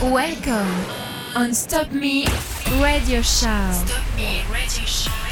Welcome on Stop Me Radio Show. Stop Me Radio Show.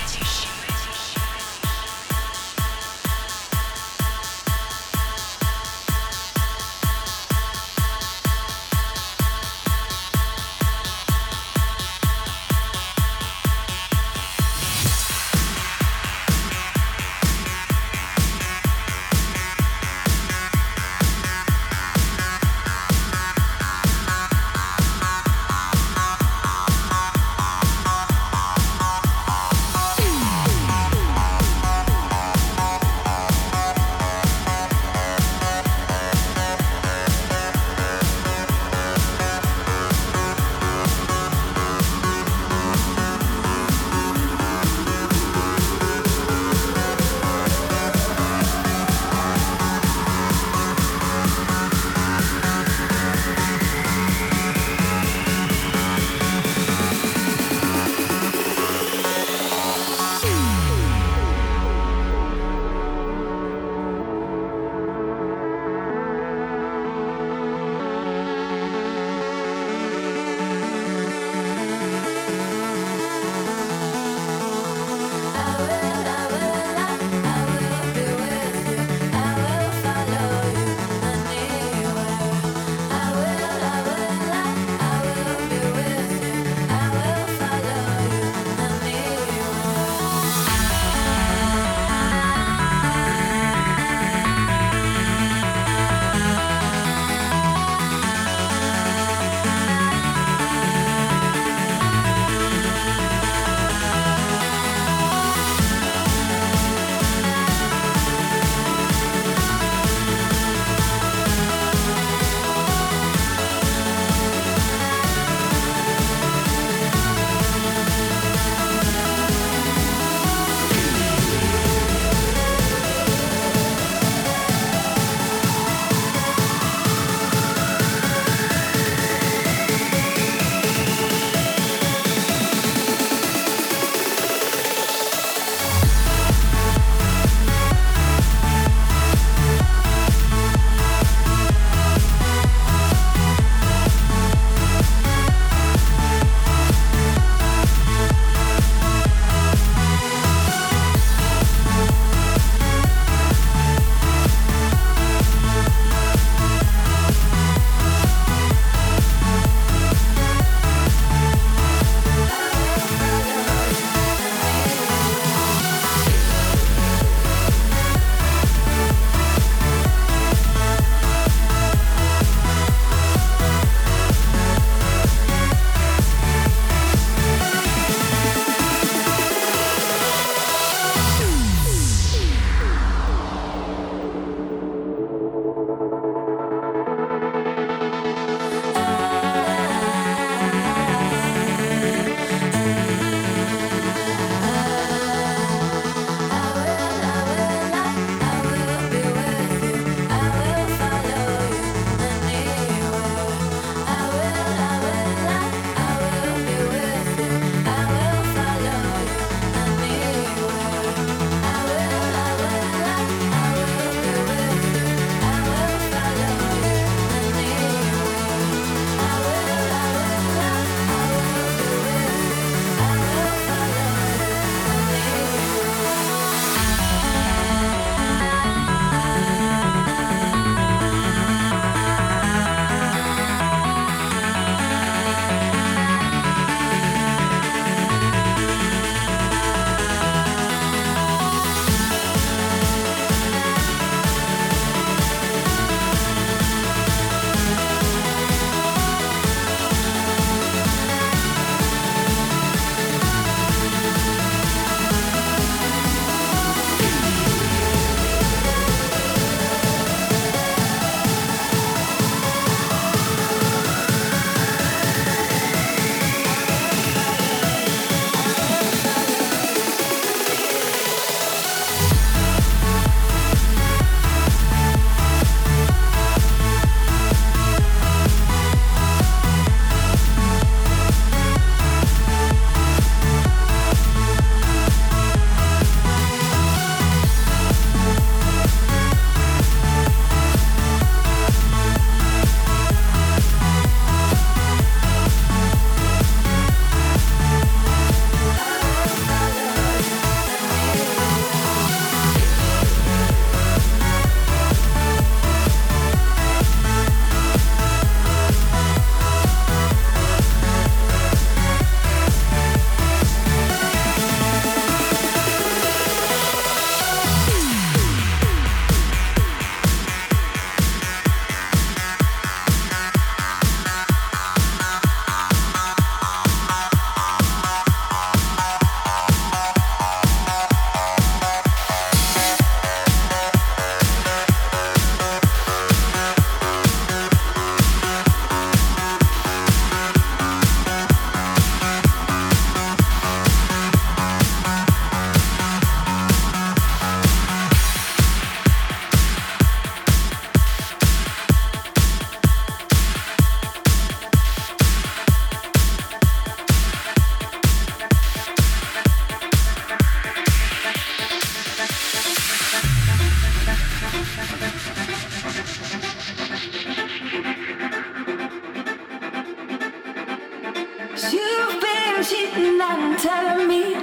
You've been cheating and telling me.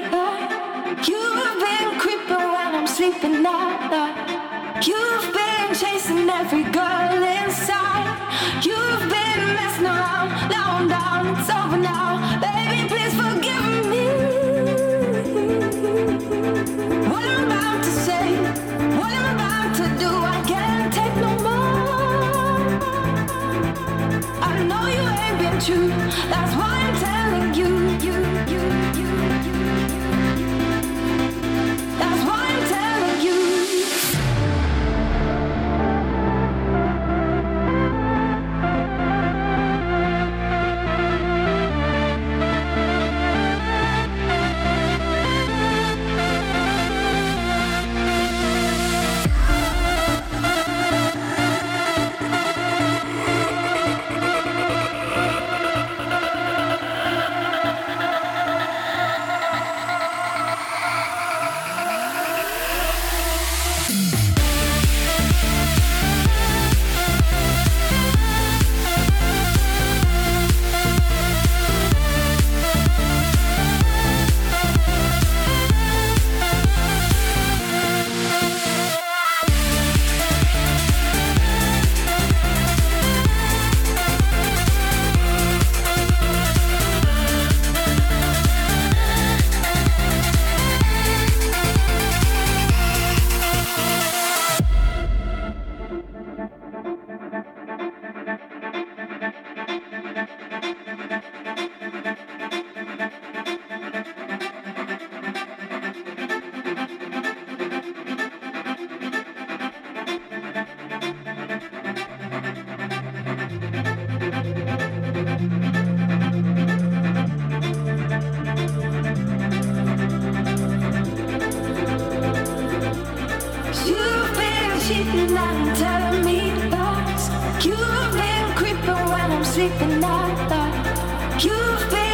You've been creeping while I'm sleeping. You've been chasing every girl. You've been messing around, now I'm it's over now. Baby, please forgive me. What I'm about to say, what I'm about to do, I can't take no more. I know you ain't been true, that's why you, you, you. cheating and telling me lies. You've been creeping when I'm sleeping. at night. you've been.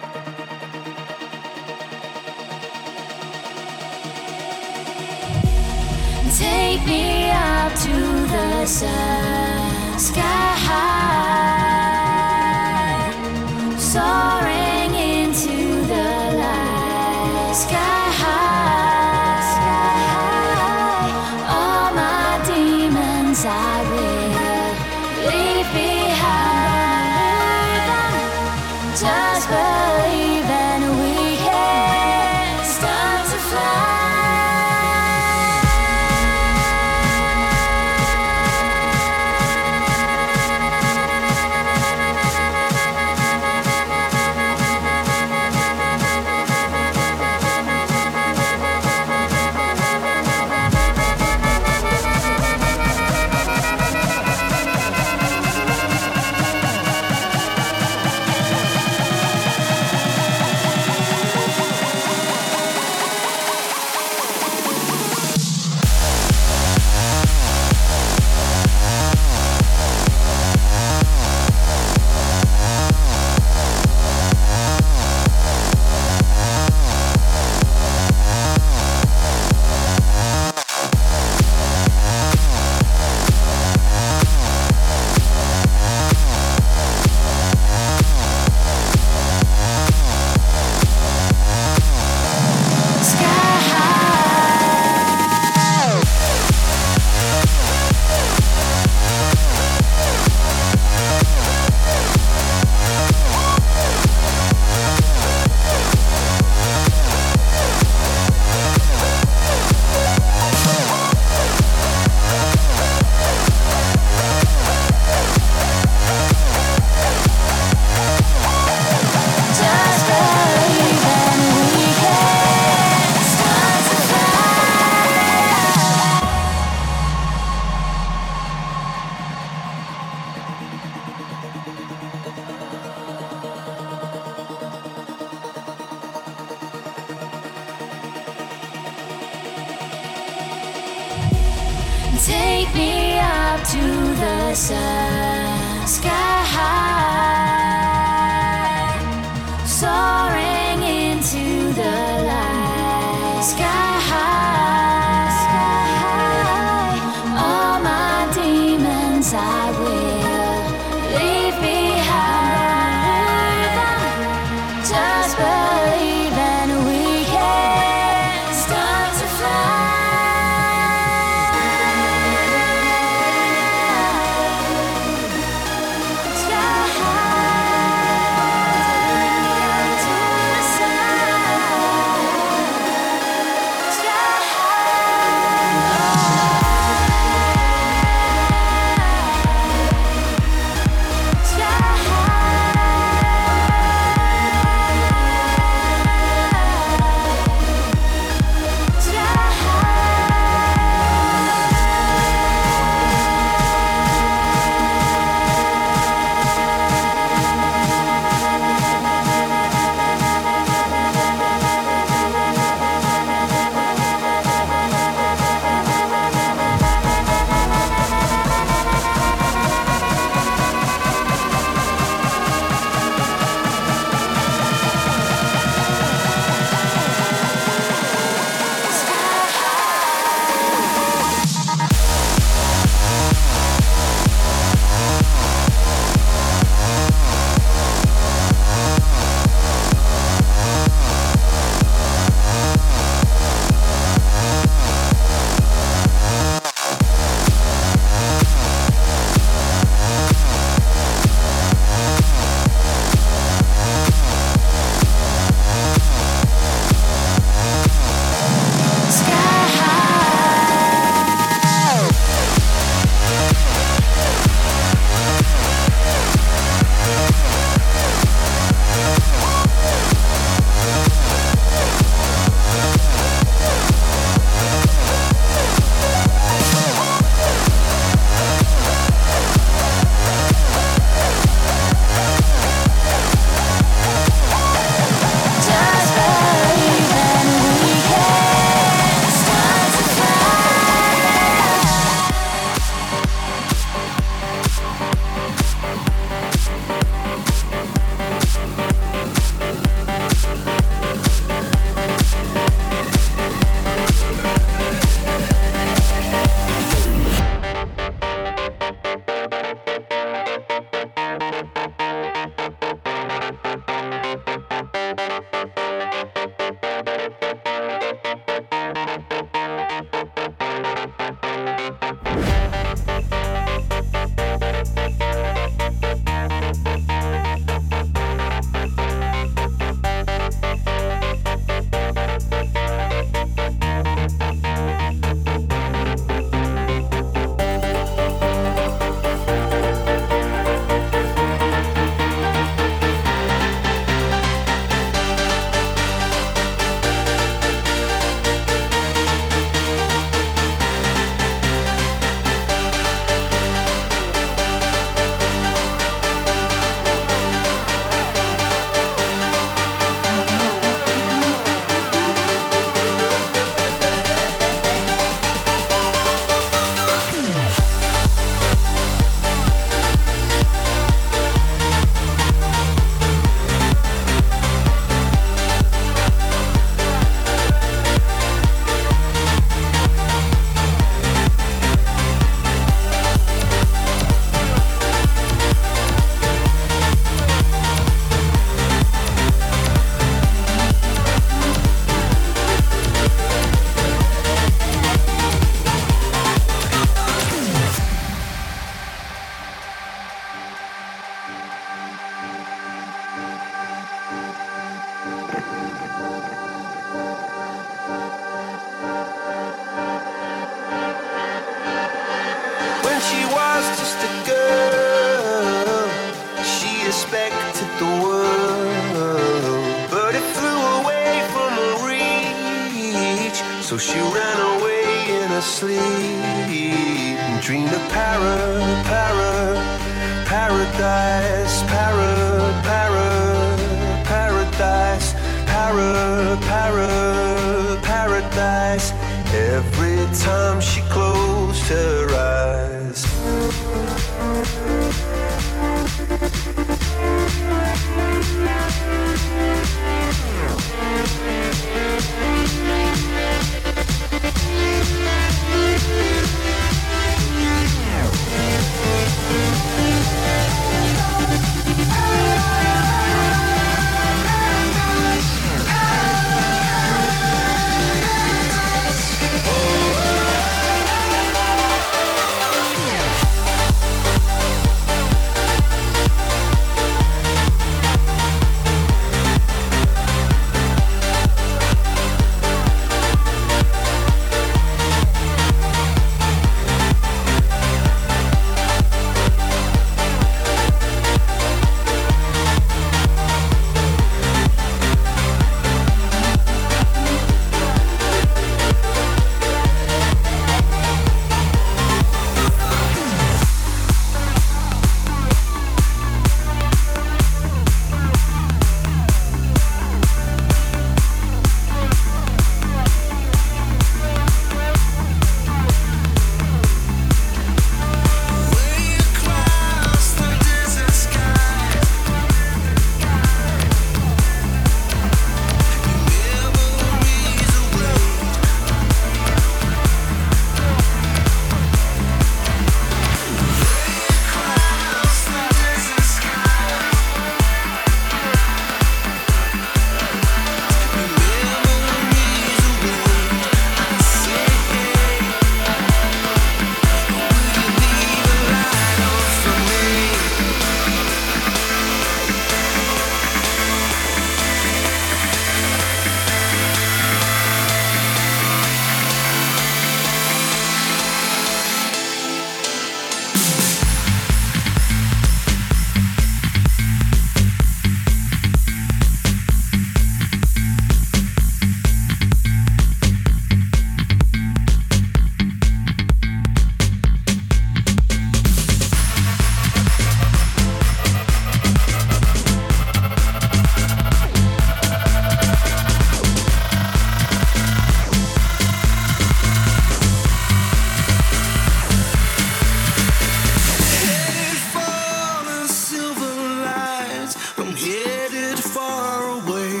far away.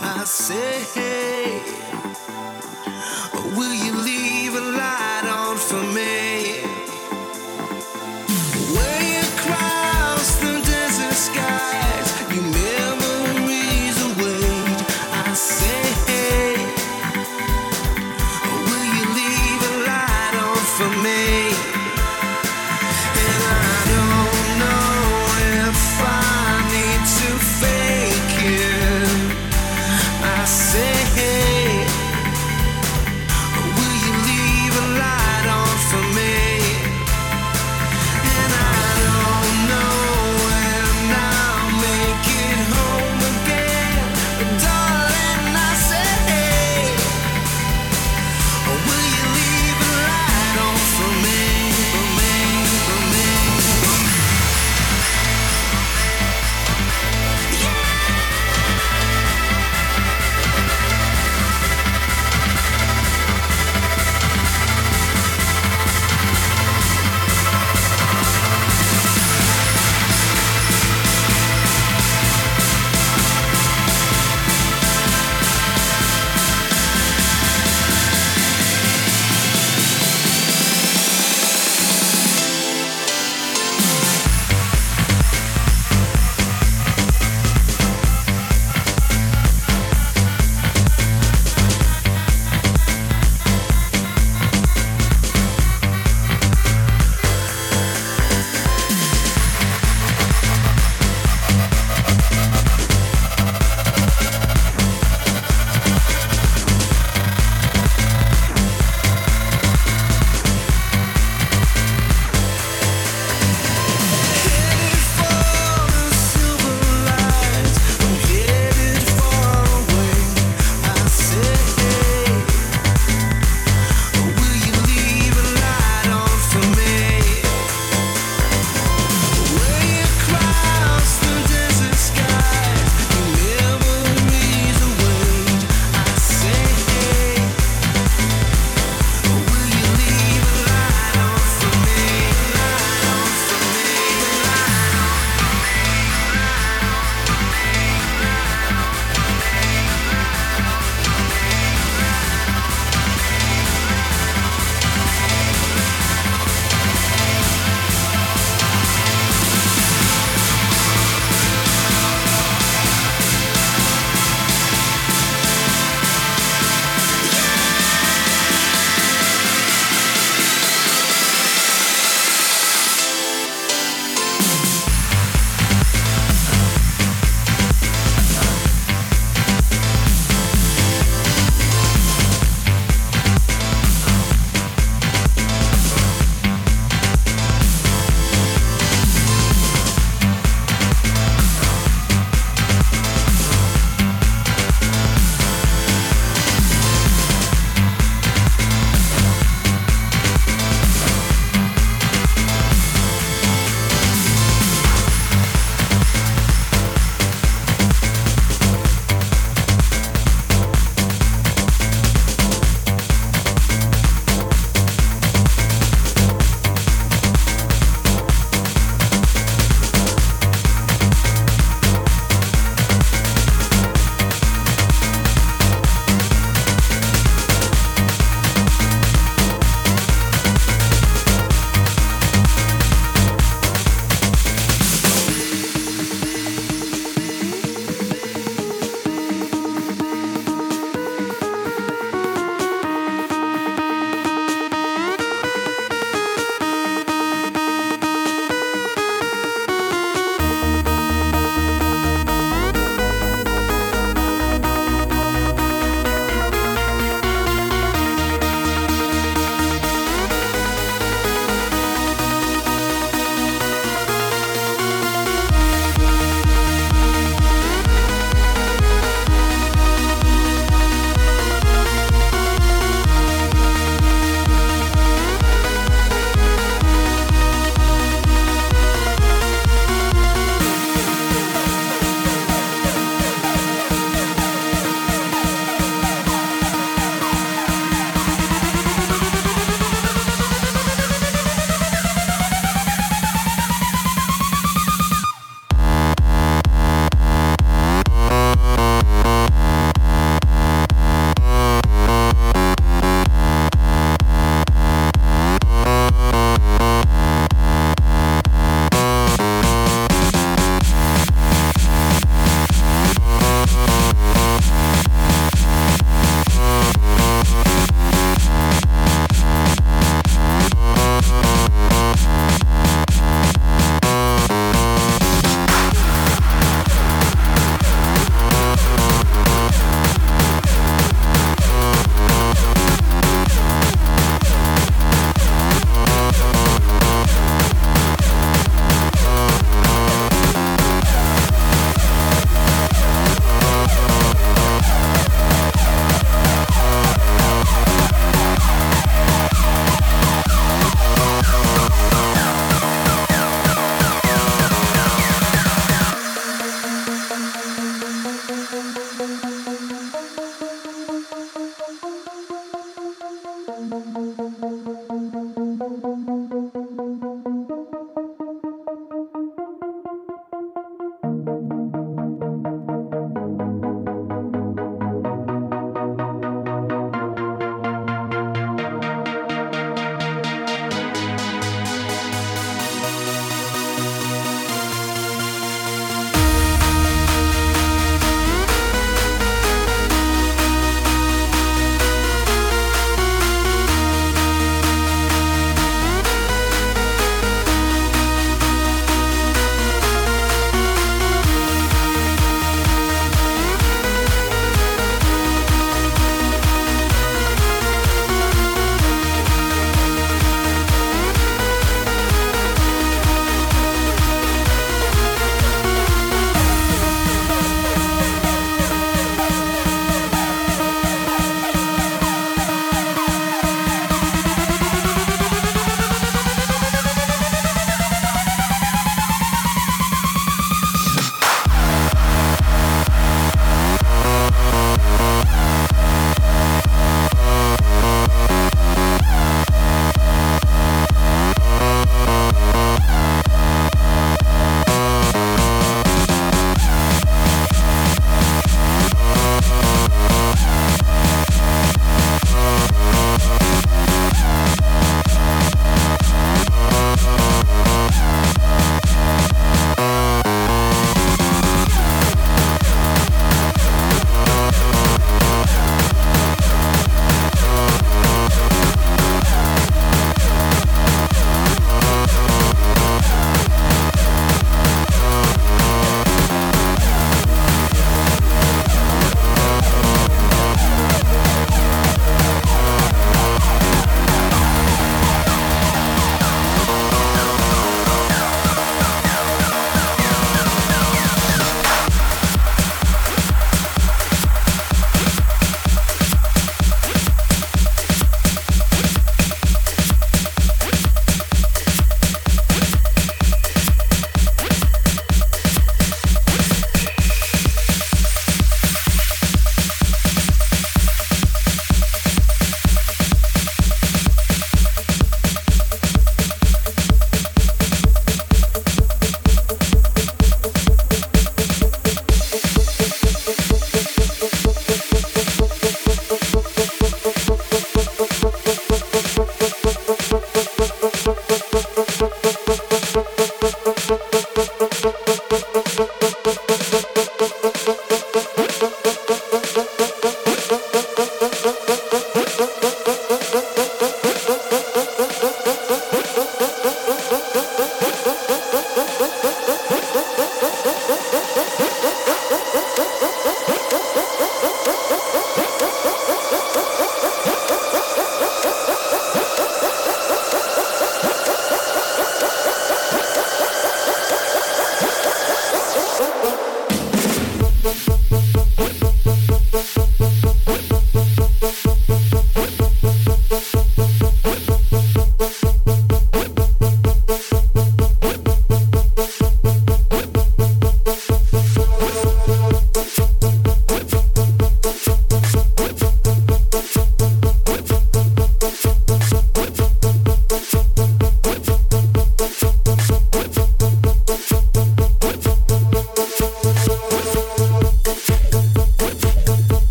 I say, hey.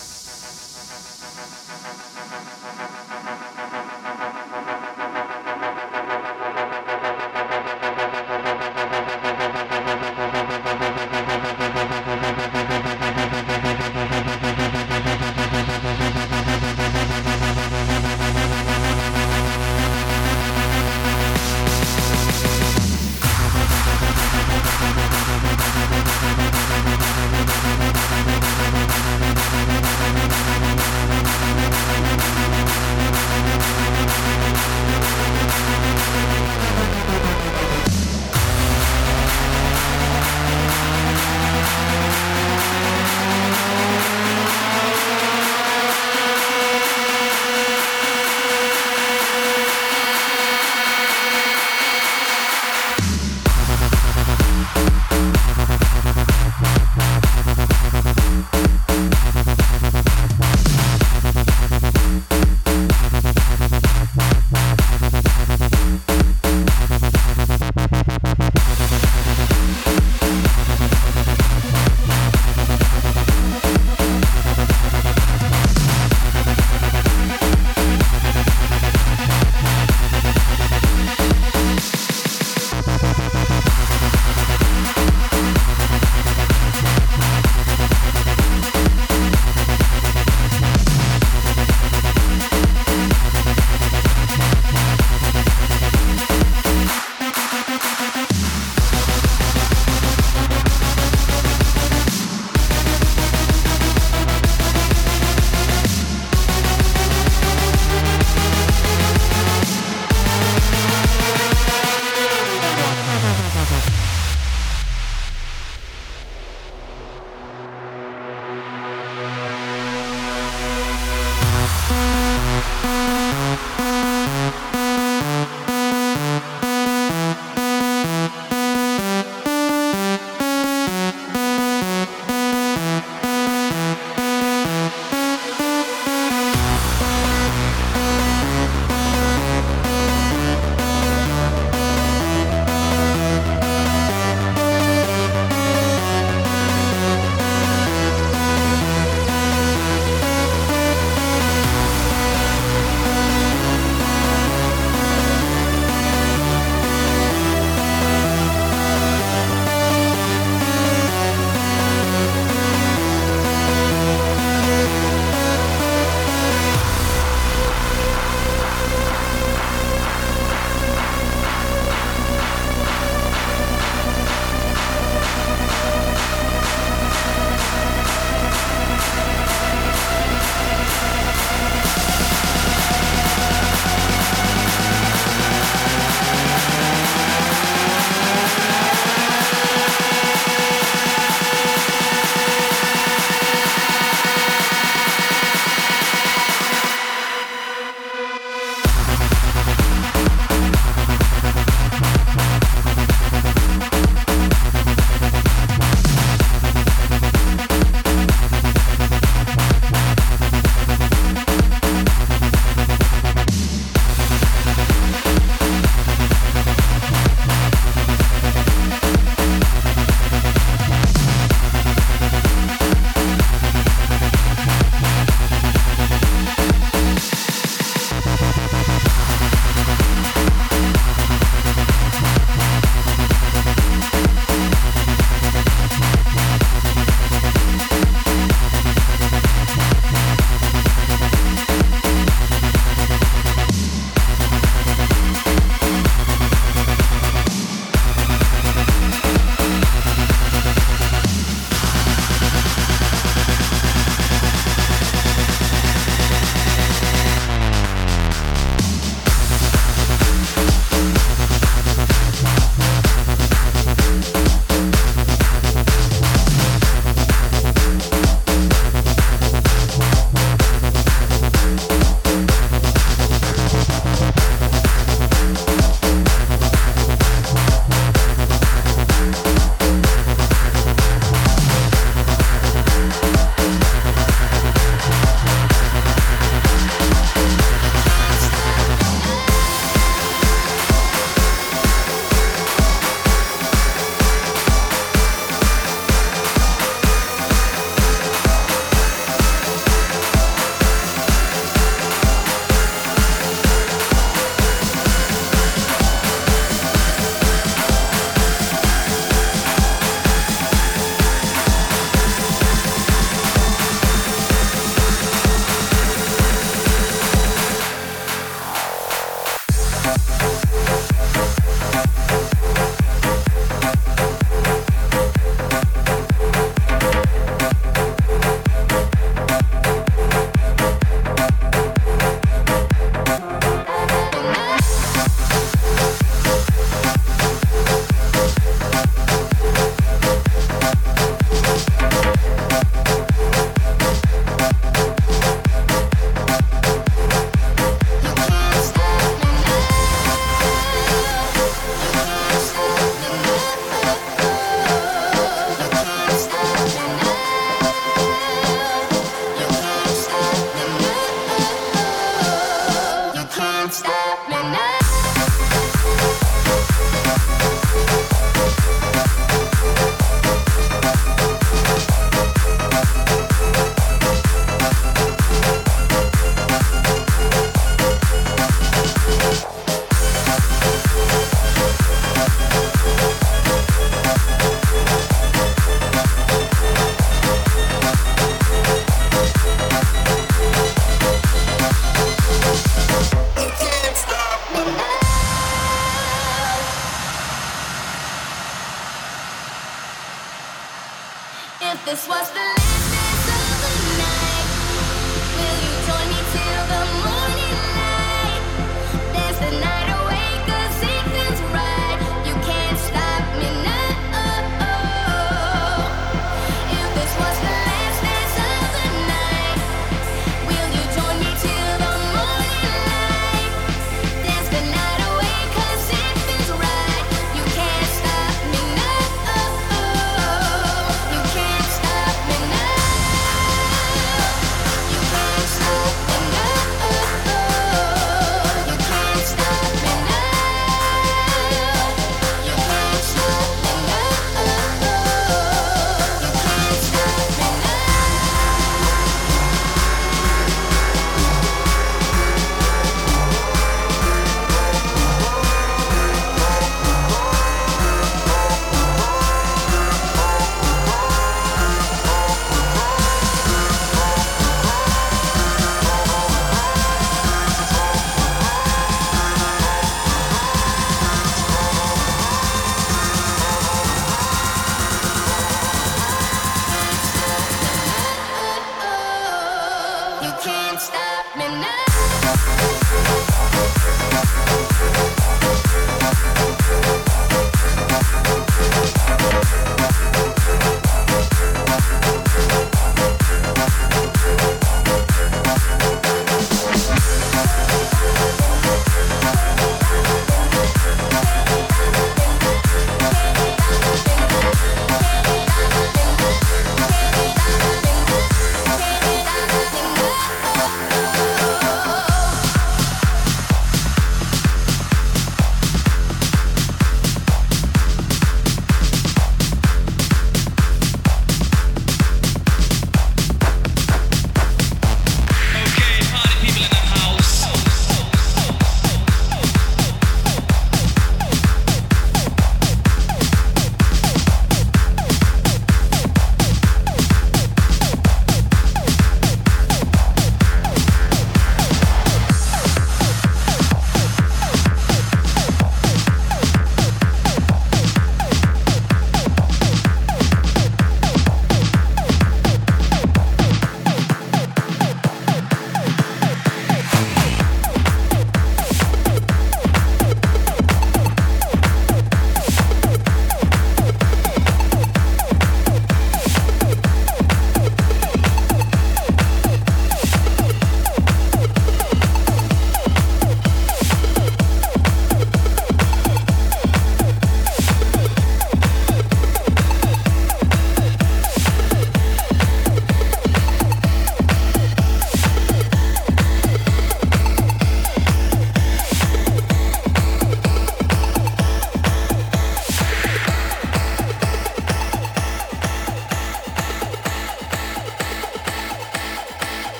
Thank you.